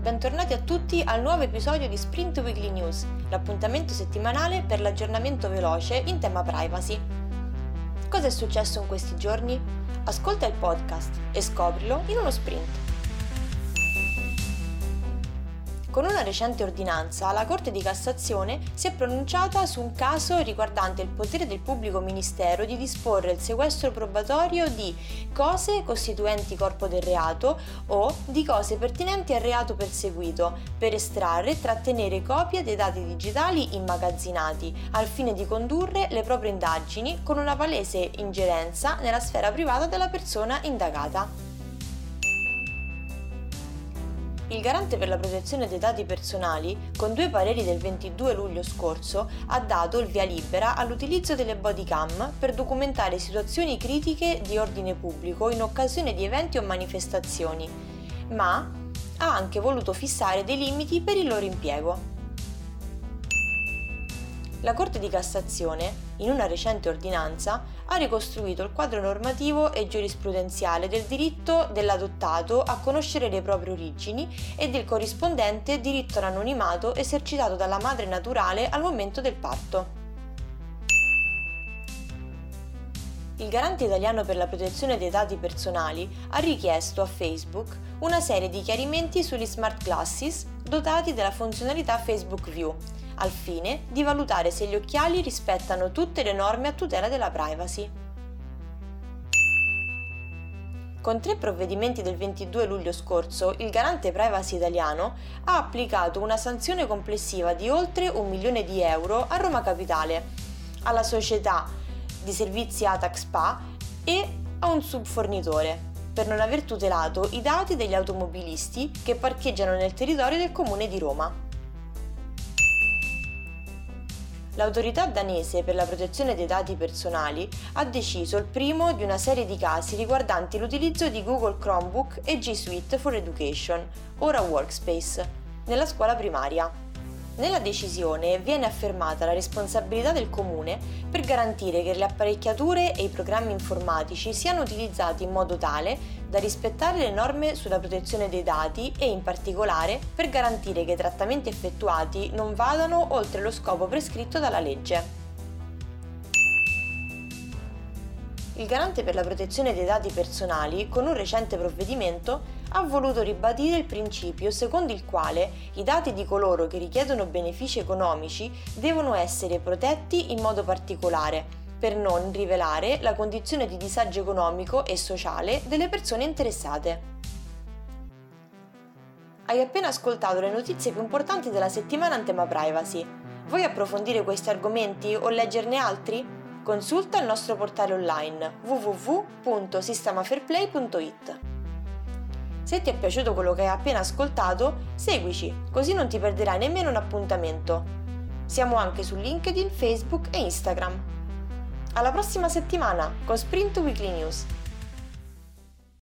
bentornati a tutti al nuovo episodio di Sprint Weekly News, l'appuntamento settimanale per l'aggiornamento veloce in tema privacy. Cosa è successo in questi giorni? Ascolta il podcast e scoprilo in uno sprint. Con una recente ordinanza, la Corte di Cassazione si è pronunciata su un caso riguardante il potere del pubblico ministero di disporre il sequestro probatorio di cose costituenti corpo del reato o di cose pertinenti al reato perseguito, per estrarre e trattenere copie dei dati digitali immagazzinati, al fine di condurre le proprie indagini con una palese ingerenza nella sfera privata della persona indagata. Il garante per la protezione dei dati personali, con due pareri del 22 luglio scorso, ha dato il via libera all'utilizzo delle bodycam per documentare situazioni critiche di ordine pubblico in occasione di eventi o manifestazioni, ma ha anche voluto fissare dei limiti per il loro impiego. La Corte di Cassazione, in una recente ordinanza, ha ricostruito il quadro normativo e giurisprudenziale del diritto dell'adottato a conoscere le proprie origini e del corrispondente diritto all'anonimato esercitato dalla madre naturale al momento del parto. il garante italiano per la protezione dei dati personali ha richiesto a Facebook una serie di chiarimenti sugli smart glasses dotati della funzionalità Facebook View, al fine di valutare se gli occhiali rispettano tutte le norme a tutela della privacy. Con tre provvedimenti del 22 luglio scorso, il garante privacy italiano ha applicato una sanzione complessiva di oltre un milione di euro a Roma Capitale, alla società di servizi ATAC SPA e a un subfornitore per non aver tutelato i dati degli automobilisti che parcheggiano nel territorio del comune di Roma. L'autorità danese per la protezione dei dati personali ha deciso il primo di una serie di casi riguardanti l'utilizzo di Google Chromebook e G Suite for Education, ora Workspace, nella scuola primaria. Nella decisione viene affermata la responsabilità del comune per garantire che le apparecchiature e i programmi informatici siano utilizzati in modo tale da rispettare le norme sulla protezione dei dati e in particolare per garantire che i trattamenti effettuati non vadano oltre lo scopo prescritto dalla legge. Il garante per la protezione dei dati personali, con un recente provvedimento, ha voluto ribadire il principio secondo il quale i dati di coloro che richiedono benefici economici devono essere protetti in modo particolare per non rivelare la condizione di disagio economico e sociale delle persone interessate. Hai appena ascoltato le notizie più importanti della settimana in tema privacy. Vuoi approfondire questi argomenti o leggerne altri? Consulta il nostro portale online www.sistemafairplay.it. Se ti è piaciuto quello che hai appena ascoltato, seguici, così non ti perderai nemmeno un appuntamento. Siamo anche su LinkedIn, Facebook e Instagram. Alla prossima settimana con Sprint Weekly News.